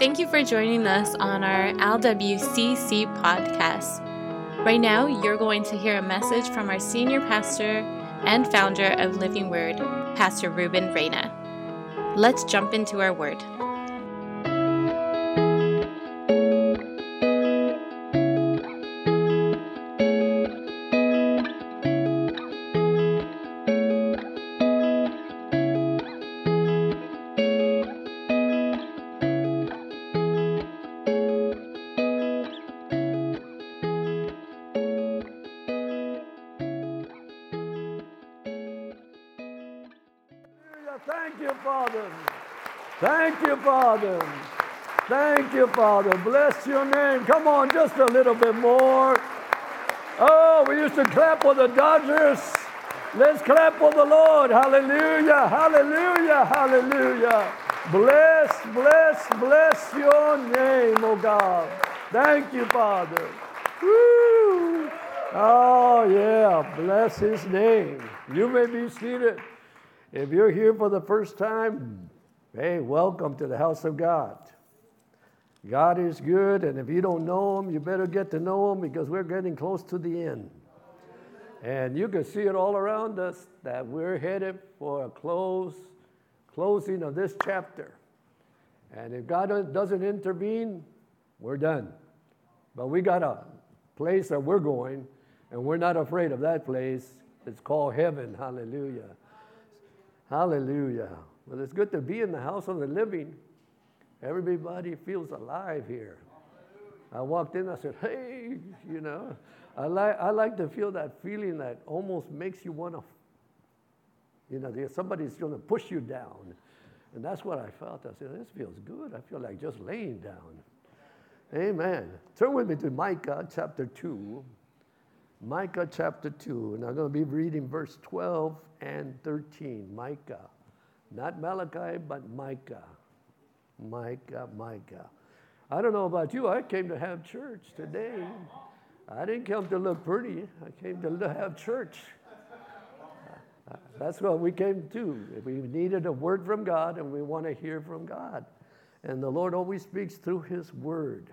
Thank you for joining us on our LWCC podcast. Right now, you're going to hear a message from our senior pastor and founder of Living Word, Pastor Ruben Reyna. Let's jump into our word. Father. Bless your name. Come on, just a little bit more. Oh, we used to clap for the Dodgers. Let's clap for the Lord. Hallelujah, hallelujah, hallelujah. Bless, bless, bless your name, oh God. Thank you, Father. Woo. Oh, yeah. Bless his name. You may be seated. If you're here for the first time, hey, welcome to the house of God. God is good, and if you don't know Him, you better get to know Him because we're getting close to the end. And you can see it all around us that we're headed for a close, closing of this chapter. And if God doesn't intervene, we're done. But we got a place that we're going, and we're not afraid of that place. It's called heaven. Hallelujah. Hallelujah. Well, it's good to be in the house of the living. Everybody feels alive here. I walked in, I said, hey, you know, I like, I like to feel that feeling that almost makes you want to, you know, somebody's going to push you down. And that's what I felt. I said, this feels good. I feel like just laying down. Amen. Turn with me to Micah chapter 2. Micah chapter 2, and I'm going to be reading verse 12 and 13. Micah. Not Malachi, but Micah. Micah, Micah. I don't know about you, I came to have church today. I didn't come to look pretty, I came to have church. That's what we came to. We needed a word from God, and we want to hear from God. And the Lord always speaks through His word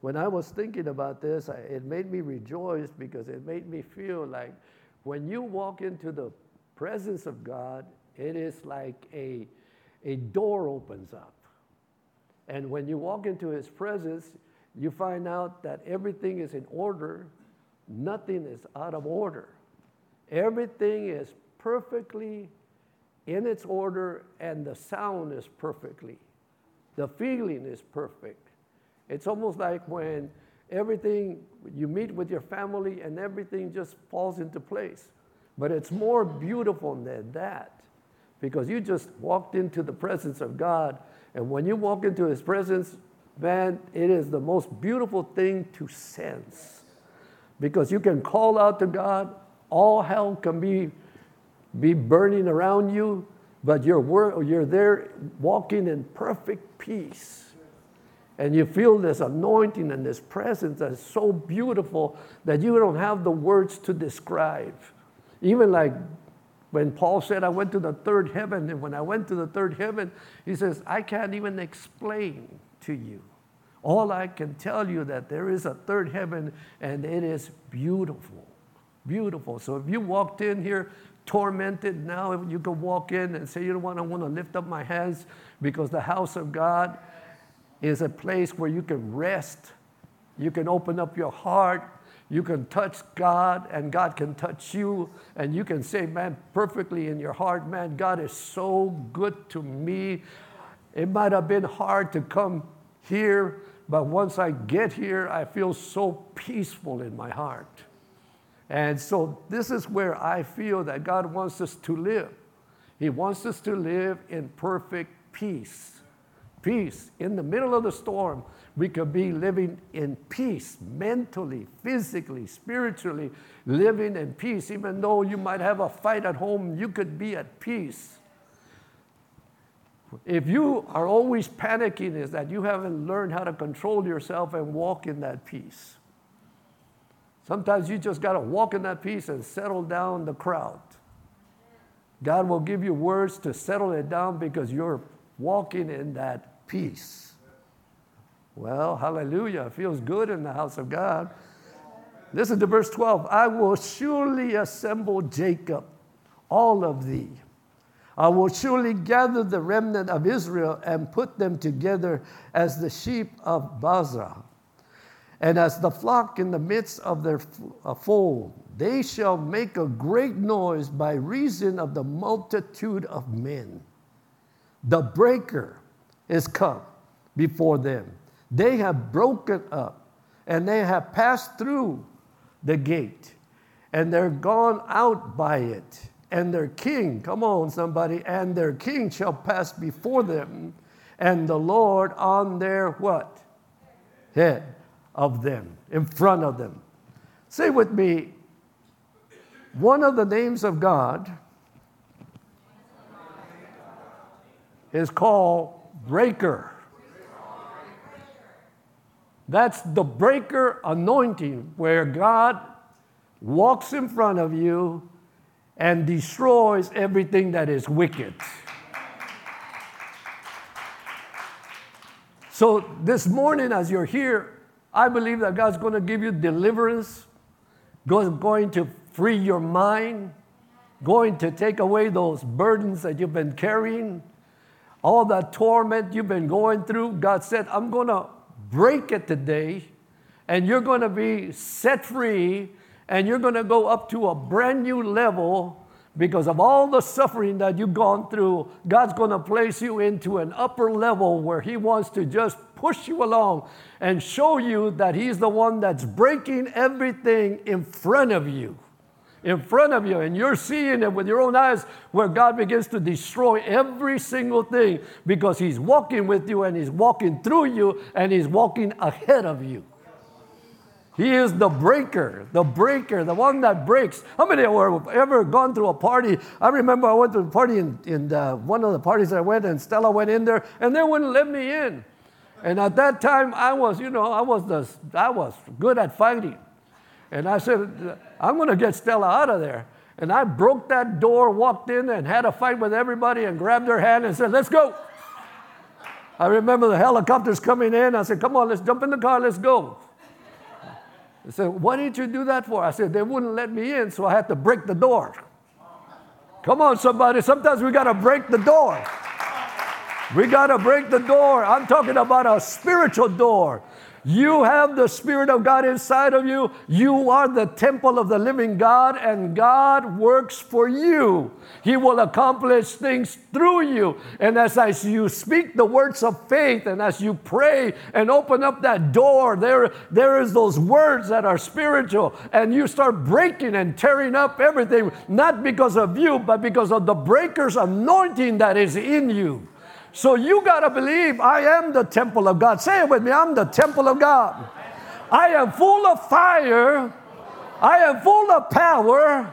when I was thinking about this, it made me rejoice because it made me feel like when you walk into the presence of God, it is like a, a door opens up. And when you walk into His presence, you find out that everything is in order, nothing is out of order. Everything is perfectly in its order, and the sound is perfectly. The feeling is perfect. It's almost like when everything, you meet with your family and everything just falls into place. But it's more beautiful than that because you just walked into the presence of God. And when you walk into His presence, man, it is the most beautiful thing to sense because you can call out to God, all hell can be, be burning around you, but you're, you're there walking in perfect peace and you feel this anointing and this presence that's so beautiful that you don't have the words to describe. Even like when Paul said, I went to the third heaven, and when I went to the third heaven, he says, I can't even explain to you. All I can tell you that there is a third heaven and it is beautiful. Beautiful. So if you walked in here tormented, now you can walk in and say, You know what, I want to lift up my hands because the house of God is a place where you can rest, you can open up your heart, you can touch God, and God can touch you, and you can say, Man, perfectly in your heart, man, God is so good to me. It might have been hard to come here, but once I get here, I feel so peaceful in my heart. And so, this is where I feel that God wants us to live. He wants us to live in perfect peace peace. In the middle of the storm, we could be living in peace, mentally, physically, spiritually, living in peace. Even though you might have a fight at home, you could be at peace. If you are always panicking, is that you haven't learned how to control yourself and walk in that peace. Sometimes you just got to walk in that peace and settle down the crowd. God will give you words to settle it down because you're walking in that peace. Well, hallelujah. It feels good in the house of God. Listen to verse 12. I will surely assemble Jacob, all of thee. I will surely gather the remnant of Israel and put them together as the sheep of Bozrah, and as the flock in the midst of their uh, fold. They shall make a great noise by reason of the multitude of men. The breaker is come before them. They have broken up and they have passed through the gate and they're gone out by it. And their king, come on, somebody, and their king shall pass before them, and the Lord on their what? Head of them, in front of them. Say with me, one of the names of God is called breaker. That's the breaker anointing where God walks in front of you and destroys everything that is wicked. So, this morning, as you're here, I believe that God's going to give you deliverance, going to free your mind, going to take away those burdens that you've been carrying, all that torment you've been going through. God said, I'm going to break it today, and you're going to be set free, and you're going to go up to a brand new level because of all the suffering that you've gone through. God's going to place you into an upper level where He wants to just push you along and show you that He's the one that's breaking everything in front of you in front of you, and you're seeing it with your own eyes where God begins to destroy every single thing because He's walking with you and He's walking through you and He's walking ahead of you. He is the breaker, the breaker, the one that breaks. How many of have ever gone to a party? I remember I went to a party in, in the, one of the parties I went, and Stella went in there, and they wouldn't let me in. And at that time, I was, you know, I was the, I was good at fighting. And I said, I'm going to get Stella out of there. And I broke that door, walked in, and had a fight with everybody and grabbed her hand and said, Let's go. I remember the helicopters coming in. I said, Come on, let's jump in the car, let's go. They said, Why did you do that for? I said, They wouldn't let me in, so I had to break the door. Come on, somebody. Sometimes we got to break the door. We got to break the door. I'm talking about a spiritual door. You have the Spirit of God inside of you. You are the temple of the living God, and God works for you. He will accomplish things through you. And as, as you speak the words of faith, and as you pray and open up that door, there, there is those words that are spiritual, and you start breaking and tearing up everything, not because of you, but because of the breaker's anointing that is in you. So you got to believe I am the temple of God. Say it with me I'm the temple of God. I am full of fire, I am full of power,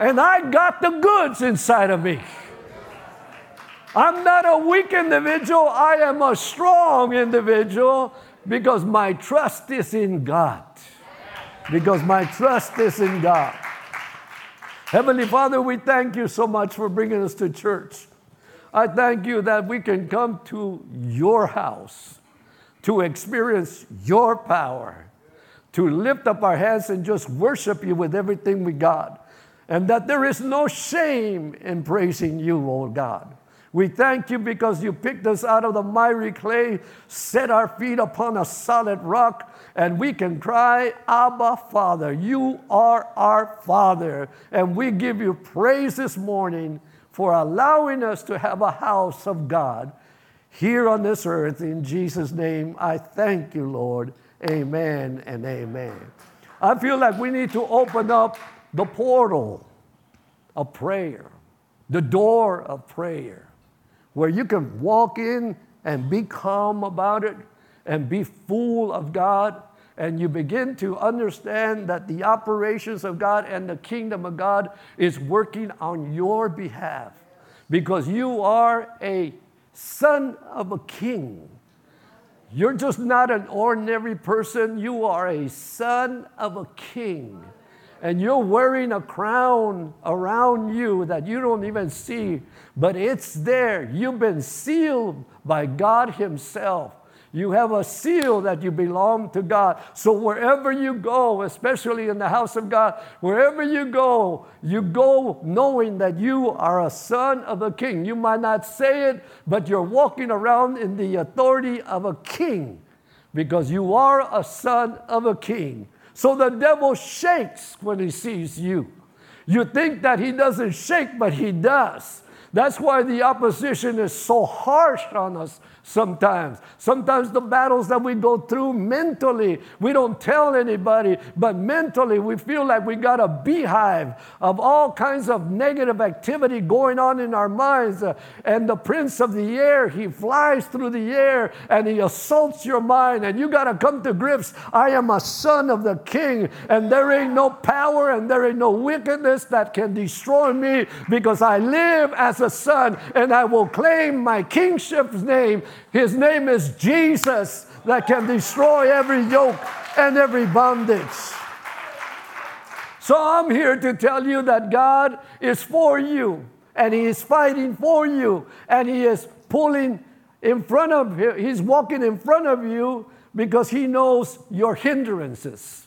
and I got the goods inside of me. I'm not a weak individual, I am a strong individual because my trust is in God. Because my trust is in God. Heavenly Father, we thank you so much for bringing us to church. I thank you that we can come to your house to experience your power, to lift up our hands and just worship you with everything we got. And that there is no shame in praising you, oh God. We thank you because you picked us out of the miry clay, set our feet upon a solid rock, and we can cry, Abba, Father. You are our Father. And we give you praise this morning for allowing us to have a house of God here on this earth. In Jesus' name, I thank you, Lord. Amen and amen. I feel like we need to open up the portal of prayer, the door of prayer, where you can walk in and be calm about it and be full of God and you begin to understand that the operations of God and the kingdom of God is working on your behalf because you are a son of a king. You're just not an ordinary person, you are a son of a king. And you're wearing a crown around you that you don't even see, but it's there. You've been sealed by God Himself. You have a seal that you belong to God. So wherever you go, especially in the house of God, wherever you go, you go knowing that you are a son of a king. You might not say it, but you're walking around in the authority of a king because you are a son of a king. So the devil shakes when he sees you. You think that he doesn't shake, but he does. That's why the opposition is so harsh on us sometimes. Sometimes the battles that we go through mentally, we don't tell anybody, but mentally we feel like we got a beehive of all kinds of negative activity going on in our minds. Uh, and the prince of the air, he flies through the air and he assaults your mind. And you got to come to grips I am a son of the king, and there ain't no power and there ain't no wickedness that can destroy me because I live as a son and I will claim my kingship's name his name is Jesus that can destroy every yoke and every bondage. So I'm here to tell you that God is for you and He is fighting for you and He is pulling in front of you, He's walking in front of you because He knows your hindrances.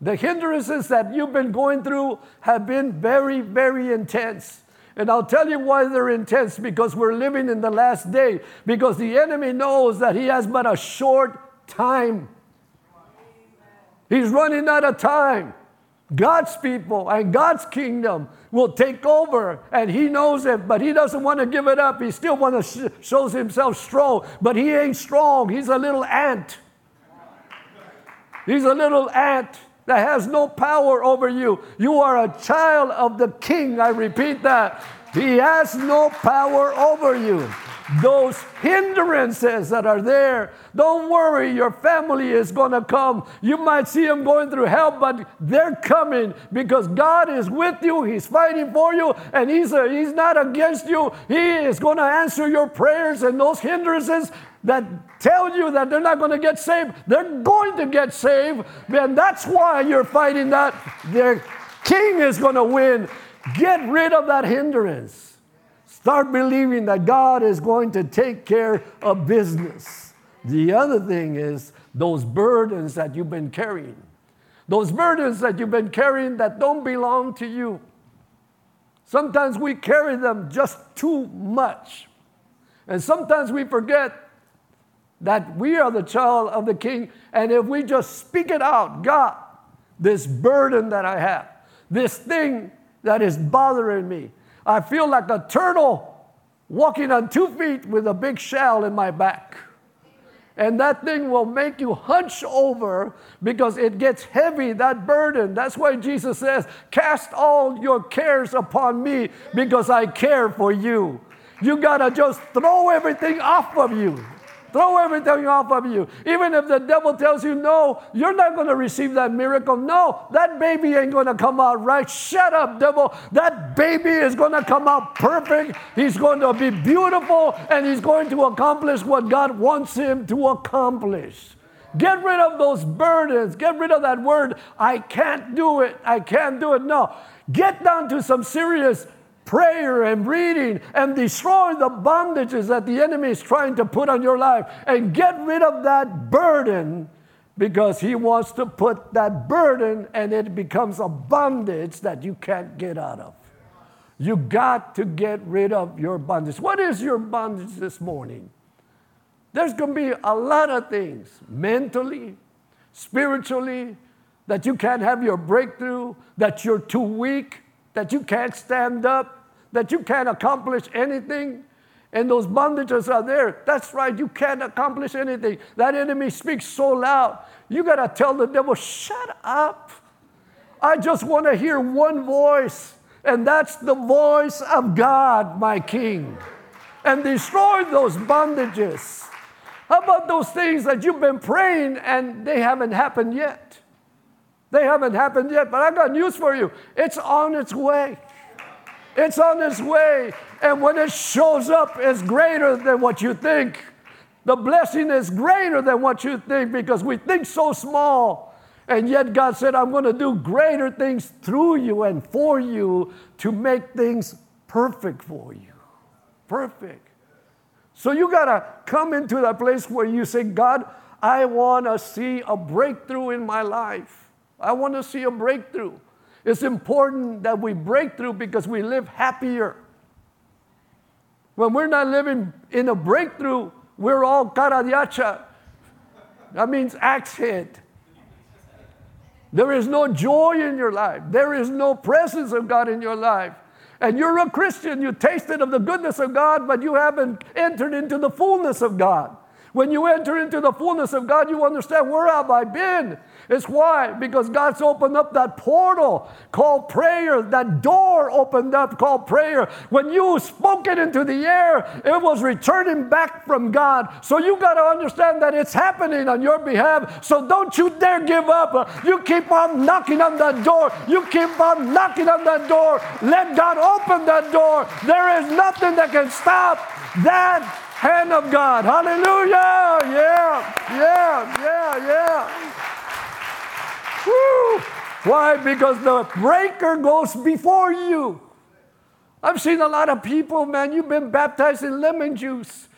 The hindrances that you've been going through have been very, very intense. And I'll tell you why they're intense because we're living in the last day. Because the enemy knows that he has but a short time. He's running out of time. God's people and God's kingdom will take over, and he knows it, but he doesn't want to give it up. He still wants to sh- shows himself strong, but he ain't strong. He's a little ant. He's a little ant that has no power over you. You are a child of the king. I repeat that. He has no power over you. Those hindrances that are there, don't worry, your family is going to come. You might see them going through hell, but they're coming because God is with you. He's fighting for you, and He's, a, he's not against you. He is going to answer your prayers, and those hindrances, that tell you that they're not going to get saved, they're going to get saved. And that's why you're fighting that. Their king is going to win. Get rid of that hindrance. Start believing that God is going to take care of business. The other thing is those burdens that you've been carrying. Those burdens that you've been carrying that don't belong to you. Sometimes we carry them just too much. And sometimes we forget that we are the child of the king. And if we just speak it out, God, this burden that I have, this thing that is bothering me, I feel like a turtle walking on two feet with a big shell in my back. And that thing will make you hunch over because it gets heavy, that burden. That's why Jesus says, Cast all your cares upon me because I care for you. You got to just throw everything off of you. Throw everything off of you. Even if the devil tells you, no, you're not going to receive that miracle. No, that baby ain't going to come out right. Shut up, devil. That baby is going to come out perfect. He's going to be beautiful and he's going to accomplish what God wants him to accomplish. Get rid of those burdens. Get rid of that word, I can't do it. I can't do it. No. Get down to some serious prayer and reading and destroy the bondages that the enemy is trying to put on your life and get rid of that burden because he wants to put that burden and it becomes a bondage that you can't get out of. You got to get rid of your bondage. What is your bondage this morning? There's going to be a lot of things mentally, spiritually, that you can't have your breakthrough, that you're too weak, that you can't stand up, that you can't accomplish anything. And those bondages are there. That's right, you can't accomplish anything. That enemy speaks so loud. You got to tell the devil, shut up. I just want to hear one voice, and that's the voice of God, my King. And destroy those bondages. How about those things that you've been praying and they haven't happened yet? They haven't happened yet, but I've got news for you. It's on its way. It's on its way. And when it shows up, it's greater than what you think. The blessing is greater than what you think because we think so small. And yet God said, I'm going to do greater things through you and for you to make things perfect for you. Perfect. So you got to come into that place where you say, God, I want to see a breakthrough in my life. I want to see a breakthrough. It's important that we break through because we live happier. When we're not living in a breakthrough, we're all caradiacha. That means axe head. There is no joy in your life. There is no presence of God in your life. And you're a Christian. You tasted of the goodness of God, but you haven't entered into the fullness of God. When you enter into the fullness of God, you understand where have I been? It's why? Because God's opened up that portal called prayer, that door opened up called prayer. When you spoke it into the air, it was returning back from God. So you got to understand that it's happening on your behalf. So don't you dare give up. You keep on knocking on that door. You keep on knocking on that door. Let God open that door. There is nothing that can stop that hand of God. Hallelujah. Yeah, yeah, yeah, yeah. Woo! Why? Because the breaker goes before you. I've seen a lot of people, man, you've been baptized in lemon juice.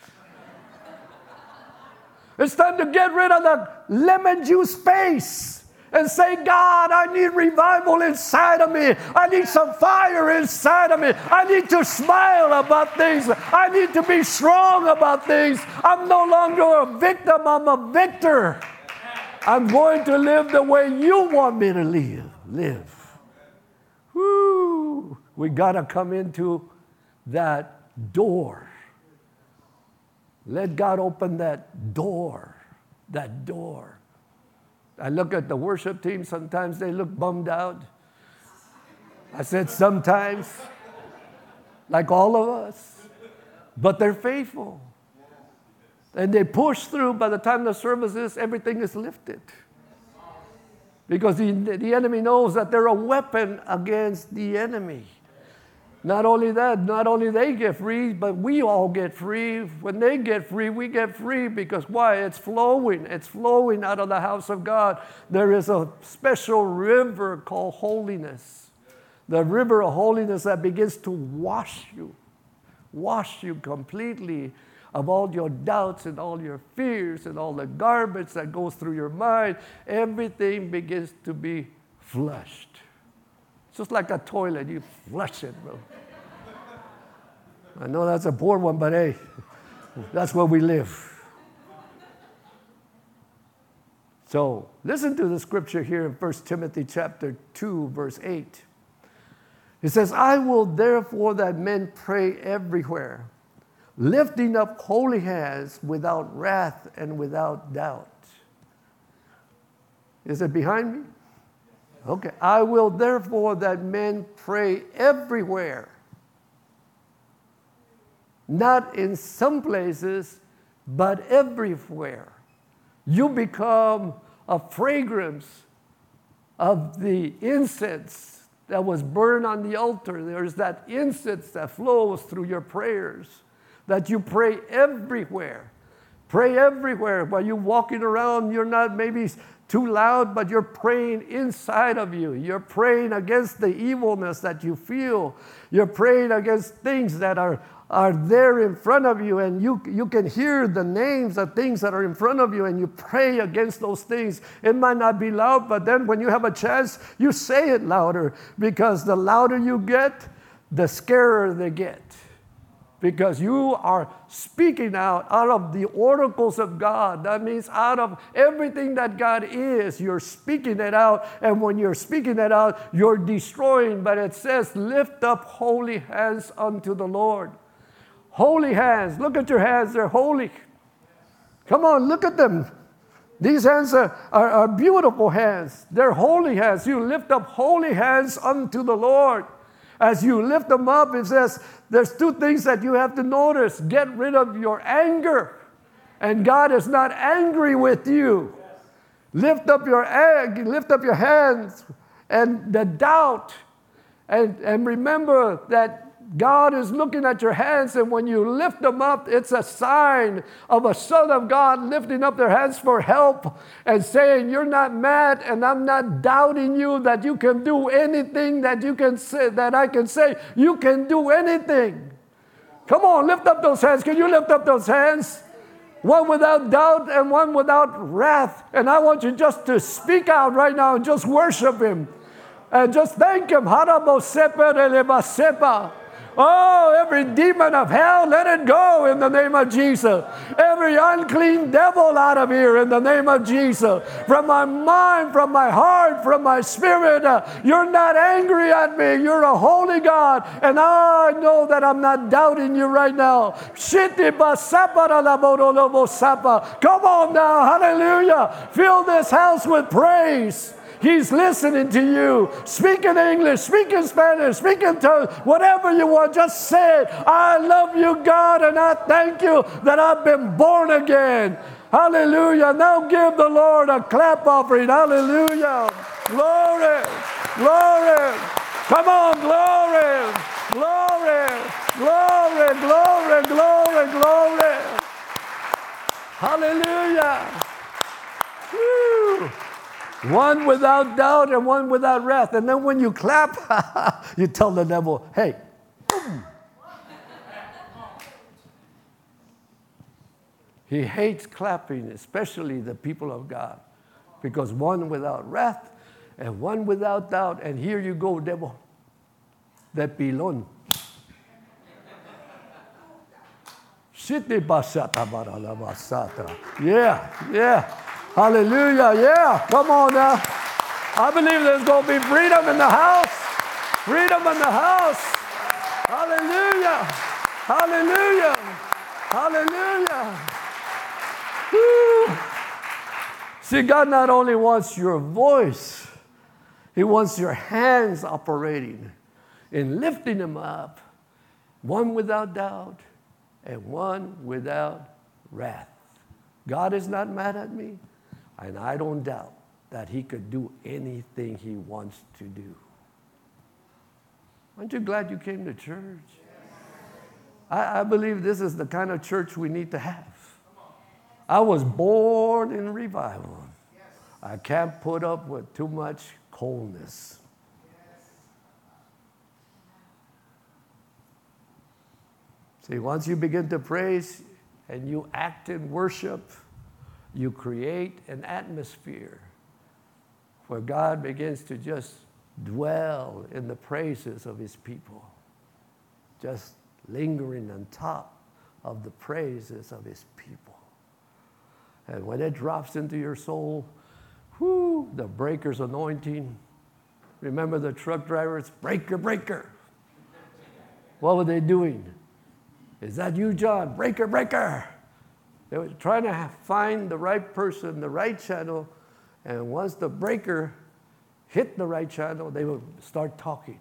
It's time to get rid of the lemon juice face and say, God, I need revival inside of me. I need some fire inside of me. I need to smile about things. I need to be strong about things. I'm no longer a victim, I'm a victor. I'm going to live the way you want me to live. Live. Woo! We got to come into that door. Let God open that door. That door. I look at the worship team, sometimes they look bummed out. I said, sometimes, like all of us, but they're faithful. And they push through. By the time the service is, everything is lifted. Because the, the enemy knows that they're a weapon against the enemy. Not only that, not only they get free, but we all get free. When they get free, we get free because why? It's flowing. It's flowing out of the house of God. There is a special river called holiness. The river of holiness that begins to wash you, wash you completely of all your doubts and all your fears and all the garbage that goes through your mind, everything begins to be flushed. Just like a toilet, you flush it, bro. I know that's a poor one, but hey, that's where we live. So listen to the scripture here in 1 Timothy chapter 2, verse 8. It says, I will therefore that men pray everywhere lifting up holy hands without wrath and without doubt. Is it behind me? Okay. I will therefore that men pray everywhere, not in some places, but everywhere. You become a fragrance of the incense that was burned on the altar. There's that incense that flows through your prayers that you pray everywhere. Pray everywhere. While you're walking around, you're not maybe too loud, but you're praying inside of you. You're praying against the evilness that you feel. You're praying against things that are, are there in front of you, and you, you can hear the names of things that are in front of you, and you pray against those things. It might not be loud, but then when you have a chance, you say it louder because the louder you get, the scarier they get because you are speaking out out of the oracles of God. That means out of everything that God is, you're speaking it out. And when you're speaking it out, you're destroying. But it says, lift up holy hands unto the Lord. Holy hands. Look at your hands, they're holy. Come on, look at them. These hands are, are, are beautiful hands. They're holy hands. You lift up holy hands unto the Lord. As you lift them up, it says there's two things that you have to notice get rid of your anger. And God is not angry with you. Lift up your lift up your hands and the doubt. And, and remember that God is looking at your hands, and when you lift them up, it's a sign of a son of God lifting up their hands for help and saying, You're not mad, and I'm not doubting you that you can do anything that you can say, that I can say. You can do anything. Come on, lift up those hands. Can you lift up those hands? One without doubt and one without wrath. And I want you just to speak out right now and just worship Him and just thank Him. Oh, every demon of hell, let it go in the name of Jesus. Every unclean devil out of here in the name of Jesus. From my mind, from my heart, from my spirit, uh, you're not angry at me. You're a holy God. And I know that I'm not doubting you right now. Come on now, hallelujah. Fill this house with praise. He's listening to you. Speak in English, speak in Spanish, speak in tongues, whatever you want, just say it. I love you, God, and I thank you that I've been born again. Hallelujah. Now give the Lord a clap offering. Hallelujah. Glory, glory. Come on, glory, glory, glory, glory, glory, glory. Hallelujah. Woo. One without doubt and one without wrath. And then when you clap, you tell the devil, hey, boom. He hates clapping, especially the people of God, because one without wrath and one without doubt. And here you go, devil. that pilon. Yeah, yeah. Hallelujah. Yeah. Come on now. I believe there's going to be freedom in the house. Freedom in the house. Hallelujah. Hallelujah. Hallelujah. Woo. See, God not only wants your voice, He wants your hands operating in lifting Him up, one without doubt and one without wrath. God is not mad at me. And I don't doubt that he could do anything he wants to do. Aren't you glad you came to church? I, I, believe this is the kind of church we need to have. I was born in revival. I can't put up with too much coldness. See, once you begin to praise and you act in worship, you create an atmosphere where God begins to just dwell in the praises of his people, just lingering on top of the praises of his people. And when it drops into your soul, whoo, the breaker's anointing. Remember the truck drivers? Breaker, breaker. What were they doing? Is that you, John? Breaker, breaker. They were trying to find the right person, the right channel, and once the breaker hit the right channel, they would start talking.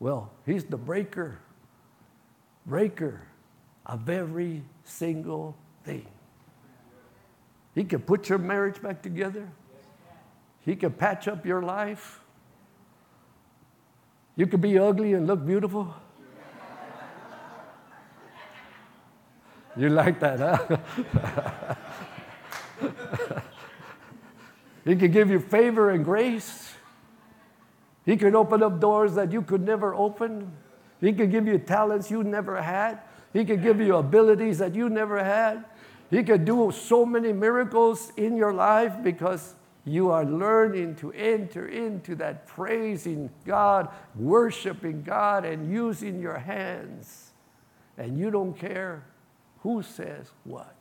Well, he's the breaker, breaker of every single thing. He can put your marriage back together. He can patch up your life. You could be ugly and look beautiful. You like that, huh? he can give you favor and grace. He can open up doors that you could never open. He can give you talents you never had. He can give you abilities that you never had. He can do so many miracles in your life because you are learning to enter into that praising God, worshiping God, and using your hands. And you don't care who says what?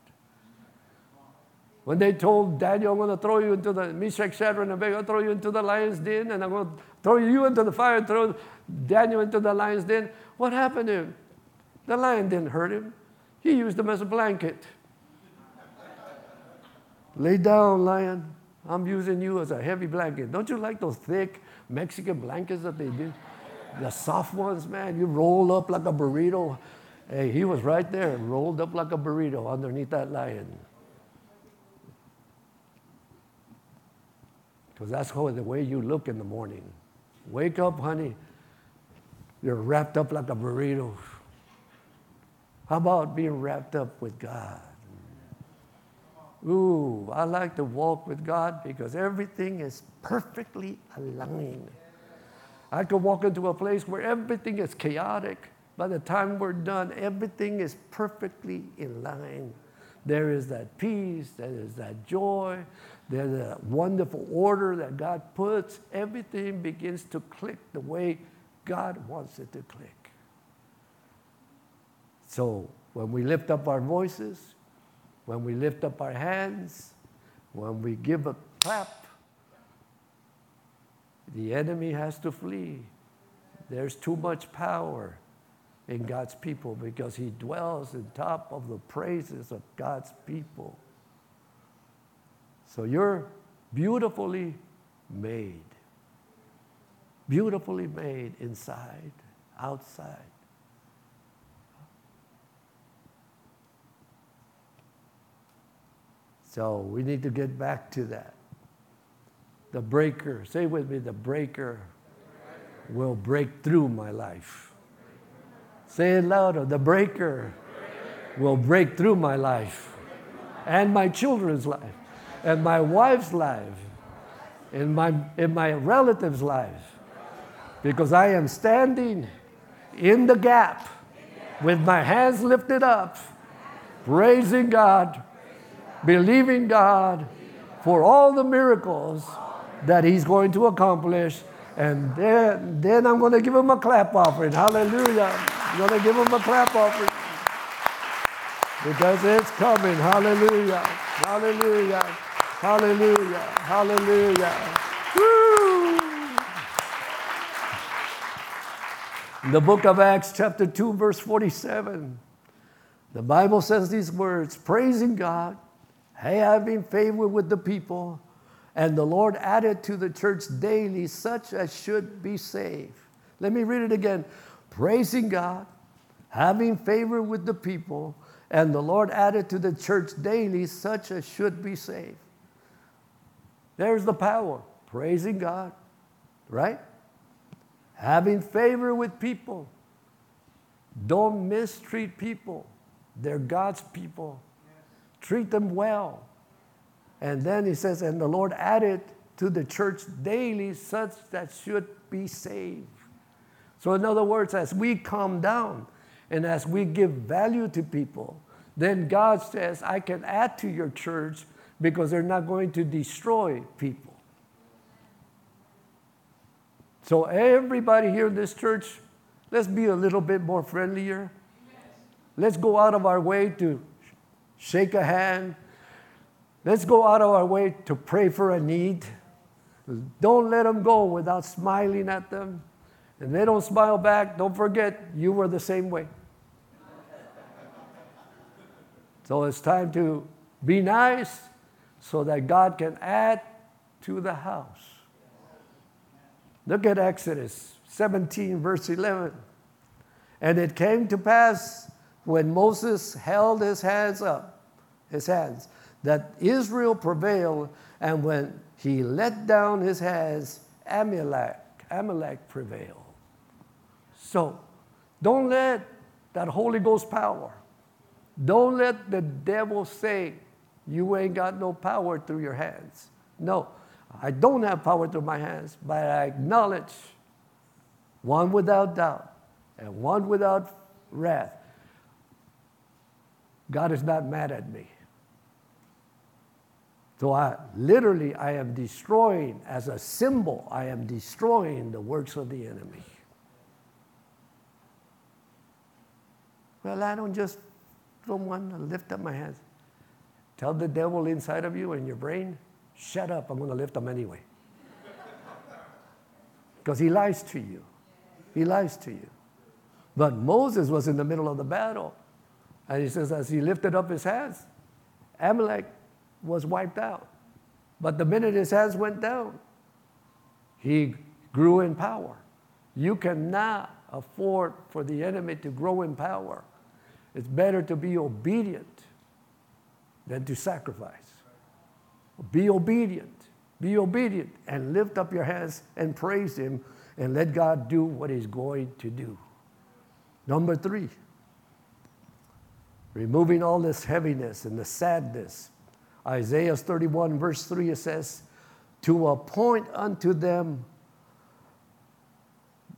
When they told Daniel, I'm going to throw you into the Meshach, Shadrach, and Abednego, throw you into the lion's den, and I'm going to throw you into the fire, throw Daniel into the lion's den. What happened to him? The lion didn't hurt him. He used him as a blanket. Lay down, lion. I'm using you as a heavy blanket. Don't you like those thick Mexican blankets that they do? The soft ones, man. You roll up like a burrito. Hey, he was right there, rolled up like a burrito underneath that lion. Because that's how the way you look in the morning. Wake up, honey. You're wrapped up like a burrito. How about being wrapped up with God? Ooh, I like to walk with God because everything is perfectly aligned. I could walk into a place where everything is chaotic By the time we're done, everything is perfectly in line. There is that peace, there is that joy, there's a wonderful order that God puts. Everything begins to click the way God wants it to click. So when we lift up our voices, when we lift up our hands, when we give a clap, the enemy has to flee. There's too much power in God's people because he dwells on top of the praises of God's people. So you're beautifully made. Beautifully made inside, outside. So we need to get back to that. The breaker, say with me, the breaker will break through my life. Say it louder. The breaker will break through my life and my children's life and my wife's life and my, in my relatives' lives because I am standing in the gap with my hands lifted up, praising God, believing God for all the miracles that He's going to accomplish. And then, then I'm going to give Him a clap offering. Hallelujah. I'm going to give Him a clap offering because it's coming. Hallelujah. Hallelujah. Hallelujah. Hallelujah. Woo. The book of Acts, chapter 2, verse 47, the Bible says these words praising God, having favor with the people, and the Lord added to the church daily such as should be saved. Let me read it again. Praising God, having favor with the people, and the Lord added to the church daily such as should be saved. There's the power. Praising God, right? Having favor with people. Don't mistreat people. They're God's people. Treat them well. And then he says, and the Lord added to the church daily such that should be saved. So, in other words, as we calm down and as we give value to people, then God says, I can add to your church because they're not going to destroy people. So, everybody here in this church, let's be a little bit more friendlier. Let's go out of our way to shake a hand. Let's go out of our way to pray for a need. Don't let them go without smiling at them. And they don't smile back, don't forget, you were the same way. So it's time to be nice so that God can add to the house. Look at Exodus 17, verse 11. And it came to pass when Moses held his hands up, his hands, that Israel prevailed, and when he let down his hands, Amalek, Amalek prevailed. So don't let that Holy Ghost power, don't let the devil say, you ain't got no power through your hands. No, I don't have power through my hands, but I acknowledge one without doubt and one without wrath. God is not mad at me. So I literally I am destroying as a symbol, I am destroying the works of the enemy. Well, I don't just don't want to lift up my hands. Tell the devil inside of you and your brain, shut up, I'm going to lift them anyway. Because he lies to you. He lies to you. But Moses was in the middle of the battle. And he says, as he lifted up his hands, Amalek was wiped out. But the minute his hands went down, he grew in power. You cannot afford for the enemy to grow in power. It's better to be obedient than to sacrifice. Be obedient. Be obedient and lift up your hands and praise Him and let God do what He's going to do. Number three, removing all this heaviness and the sadness. Isaiah 31, verse 3, it says, To appoint unto them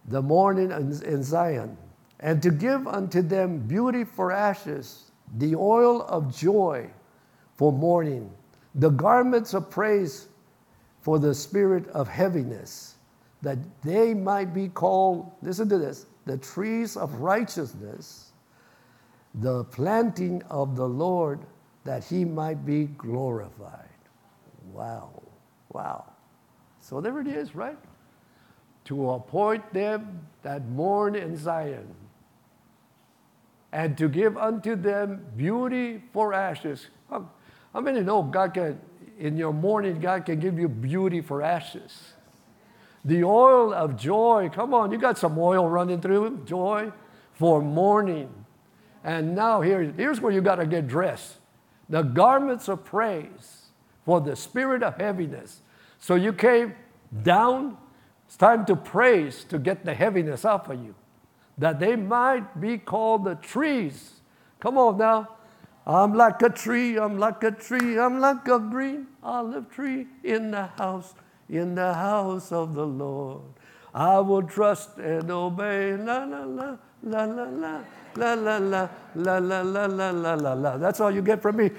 the morning in Zion and to give unto them beauty for ashes, the oil of joy for mourning, the garments of praise for the spirit of heaviness, that they might be called, listen to this, the trees of righteousness, the planting of the Lord, that he might be glorified. Wow, wow. So there it is, right? To appoint them that mourn in Zion, and to give unto them beauty for ashes. How many know God can, in your mourning, God can give you beauty for ashes? The oil of joy, come on, you got some oil running through, joy for mourning. And now here, here's where you got to get dressed the garments of praise for the spirit of heaviness. So you came down, it's time to praise to get the heaviness off of you, that they might be called the trees. Come on now. I'm like a tree, I'm like a tree, I'm like a green olive tree in the house, in the house of the Lord. I will trust and obey. La la la la la la la la la la la la la la la la. That's all you get from me.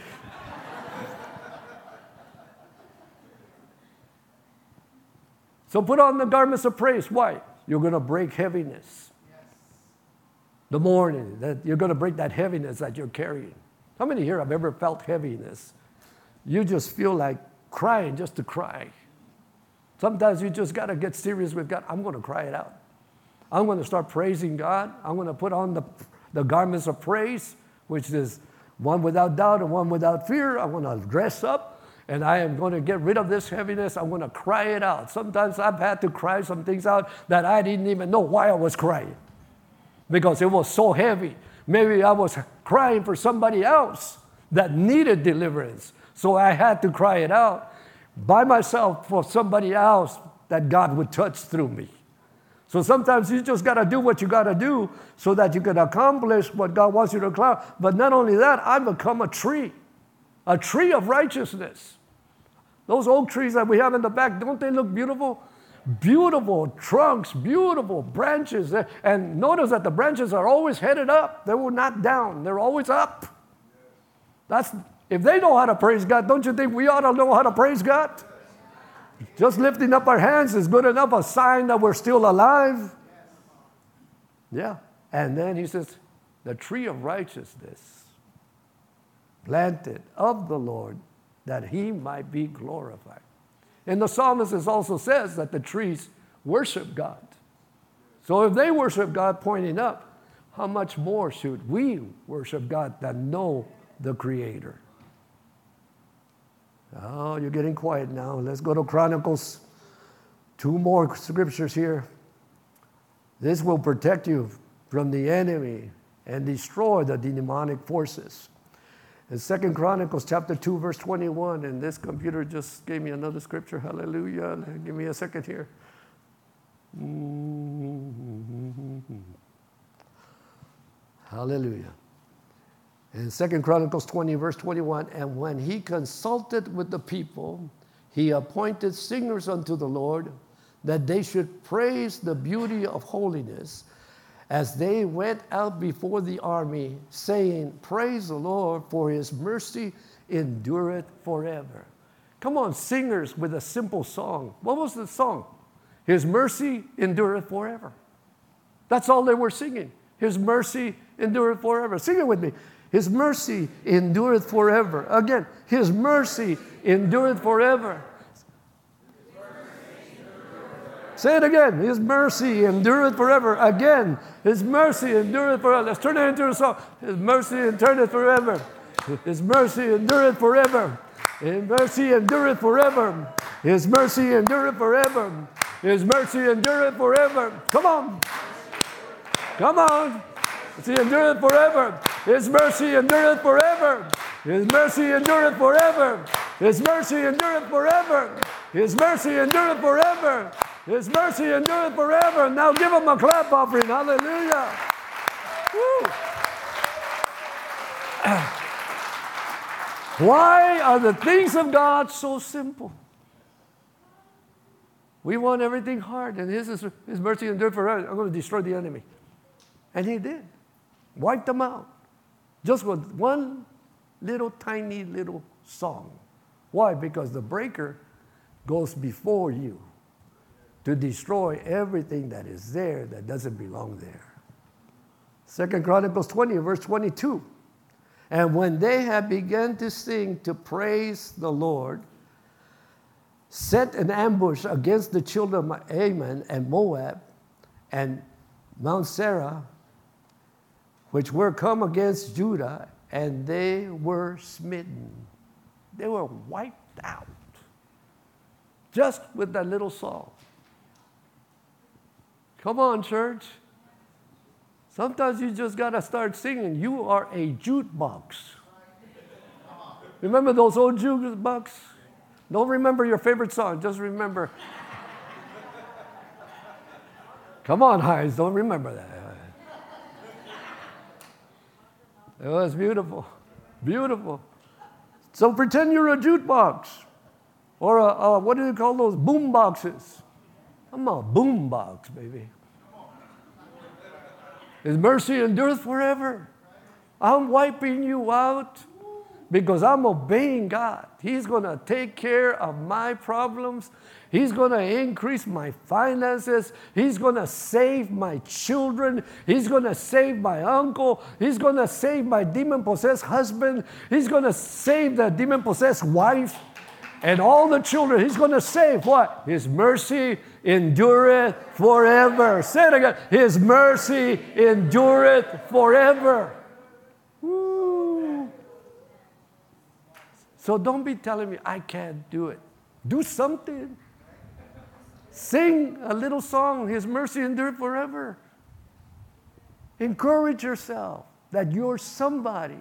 so put on the garments of praise. Why? You're going to break heaviness. The morning, that you're going to break that heaviness that you're carrying. How many here have ever felt heaviness? You just feel like crying just to cry. Sometimes you just got to get serious with God. I'm going to cry it out. I'm going to start praising God. I'm going to put on the, the garments of praise, which is one without doubt and one without fear. I'm going to dress up and I am going to get rid of this heaviness. I'm going to cry it out. Sometimes I've had to cry some things out that I didn't even know why I was crying because it was so heavy. Maybe I was crying for somebody else that needed deliverance. So I had to cry it out by myself for somebody else that God would touch through me. So sometimes you just got to do what you got to do so that you can accomplish what God wants you to accomplish. But not only that, I become a tree, a tree of righteousness. Those oak trees that we have in the back, don't they look beautiful? Beautiful trunks, beautiful branches. Eh, and notice that the branches are always headed up. They were not down, they're always up. That's if they know how to praise God, don't you think we ought to know how to praise God? Just lifting up our hands is good enough, a sign that we're still alive. Yeah. And then he says, the tree of righteousness planted of the Lord that he might be glorified. And the psalmist also says that the trees worship God. So if they worship God pointing up, how much more should we worship God that know the Creator? Oh, you're getting quiet now. Let's go to Chronicles. Two more scriptures here. This will protect you from the enemy and destroy the demonic forces. In Second Chronicles chapter 2, verse 21, and this computer just gave me another scripture. Hallelujah. Give me a second here. Mm-hmm. Hallelujah. In Second Chronicles 20, verse 21, and when he consulted with the people, he appointed singers unto the Lord that they should praise the beauty of holiness as they went out before the army, saying, Praise the Lord, for his mercy endureth forever. Come on, singers with a simple song. What was the song? His mercy endureth forever. That's all they were singing. His mercy endureth forever. Sing it with me. His mercy endureth forever. Again, His mercy endureth forever. Say it again. His mercy endureth forever. Again, His mercy endureth forever. Let's turn it into a song. His mercy endureth forever. His mercy endureth forever. His mercy endureth forever. His mercy endureth forever. His mercy endureth forever. Come on. Come on. His mercy endureth forever. His mercy endureth forever. His mercy endureth forever. His mercy endureth forever. His mercy endureth forever. His mercy endureth forever. Now give him a clap offering. Hallelujah. Why are the things of God so simple? We want everything hard, and His, his mercy endureth forever. I'm going to destroy the enemy. And he did. Wiped them out. Just with one little tiny little song. Why? Because the breaker goes before you to destroy everything that is there that doesn't belong there. Second Chronicles 20, verse 22. And when they had begun to sing to praise the Lord, set an ambush against the children of Ammon and Moab and Mount Seir, which were come against Judah, and they were smitten. They were wiped out just with that little song. Come on, church. Sometimes you just got to start singing. You are a jukebox. Remember those old jukebox? Don't remember your favorite song, just remember. Come on, Hines, don't remember that. It was beautiful. Beautiful. So pretend you're a jukebox or a, a, what do you call those boom boxes? I'm a boombox, baby. His mercy endureth forever. I'm wiping you out because I'm obeying God. He's going to take care of my problems. He's going to increase my finances. He's going to save my children. He's going to save my uncle. He's going to save my demon possessed husband. He's going to save the demon possessed wife and all the children. He's going to save what? His mercy endureth forever. Say it again. His mercy endureth forever. Woo. So don't be telling me I can't do it. Do something. Sing a little song, His mercy endureth forever. Encourage yourself that you're somebody.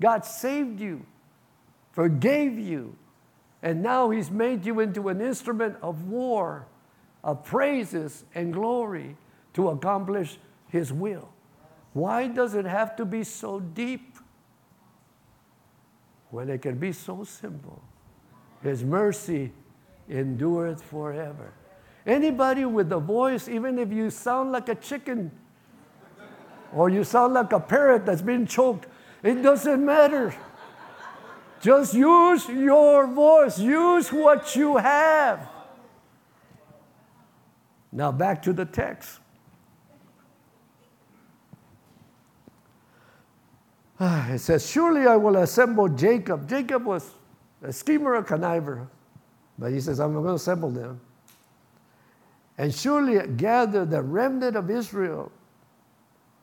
God saved you, forgave you, and now He's made you into an instrument of war of praises and glory to accomplish His will. Why does it have to be so deep when it can be so simple? His mercy endureth forever. Anybody with a voice, even if you sound like a chicken or you sound like a parrot that's been choked, it doesn't matter. Just use your voice, use what you have. Now back to the text. Ah, it says, Surely I will assemble Jacob. Jacob was a schemer, a conniver. But he says, I'm going to assemble them. And surely gather the remnant of Israel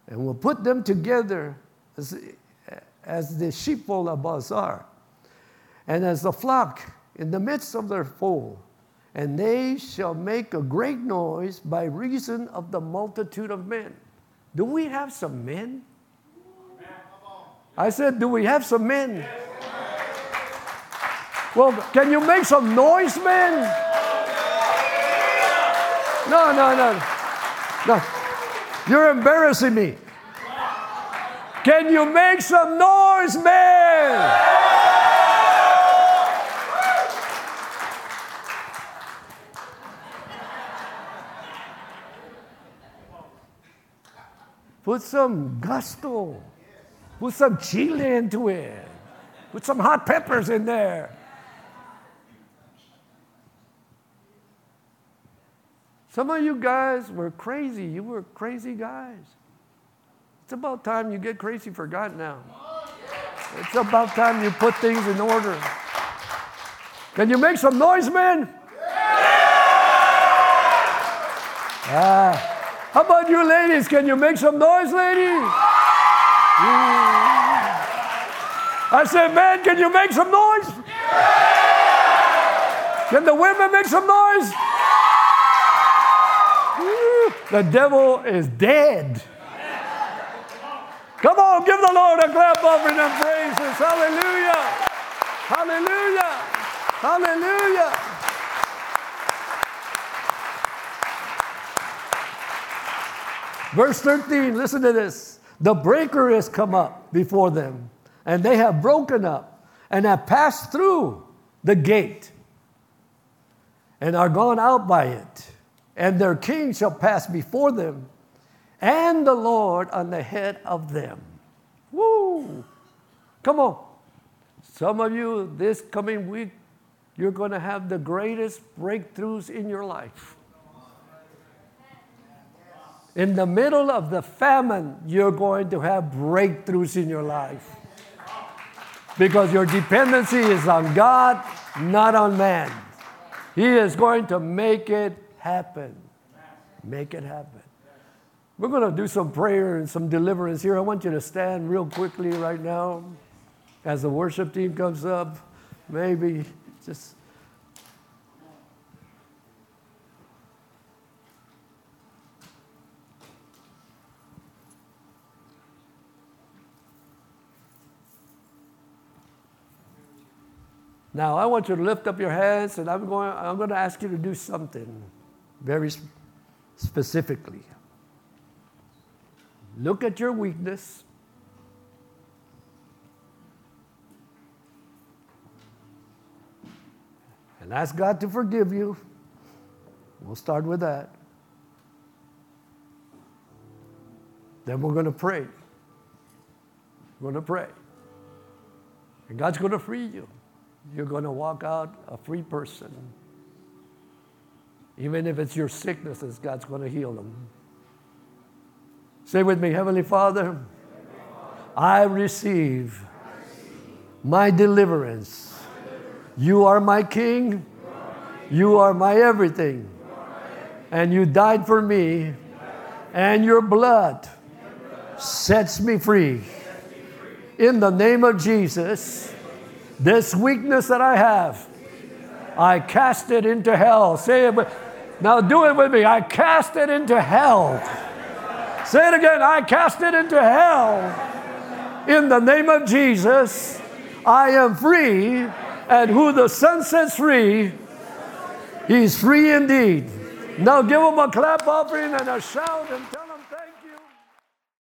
and will put them together as, as the sheepfold of Bozrah and as the flock in the midst of their fold and they shall make a great noise by reason of the multitude of men. Do we have some men? I said, Do we have some men? Well, can you make some noise, men? No, no, no. No. You're embarrassing me. Can you make some noise, man? Put some gusto. Put some chili into it. Put some hot peppers in there. Some of you guys were crazy. You were crazy guys. It's about time you get crazy for God now. It's about time you put things in order. Can you make some noise, man? Ah. How about you ladies? Can you make some noise, ladies? I said, man, can you make some noise? Can the women make some noise? The devil is dead. Come on, give the Lord a clap offering and praises. Hallelujah. Hallelujah. Hallelujah. Verse 13, listen to this. The breaker has come up before them, and they have broken up and have passed through the gate and are gone out by it. And their king shall pass before them, and the Lord on the head of them. Woo! Come on. Some of you, this coming week, you're going to have the greatest breakthroughs in your life. In the middle of the famine, you're going to have breakthroughs in your life. Because your dependency is on God, not on man. He is going to make it happen. Make it happen. We're going to do some prayer and some deliverance here. I want you to stand real quickly right now as the worship team comes up. Maybe just Now, I want you to lift up your hands, and I'm going, I'm going to ask you to do something very specifically. Look at your weakness. And ask God to forgive you. We'll start with that. Then we're going to pray. We're going to pray. And God's going to free you you're going to walk out a free person. Even if it's your sicknesses, God's going to heal them. Say with me, Heavenly Father, I receive my deliverance. You are my King. You are my everything. And you died for me. And your blood sets me free. In the name of Jesus. This weakness that I have, I cast it into hell. Say it, with, now do it with me. I cast it into hell. Say it again. I cast it into hell. In the name of Jesus, I am free, and who the Son sets free, he's free indeed. Now give him a clap offering and a shout and tell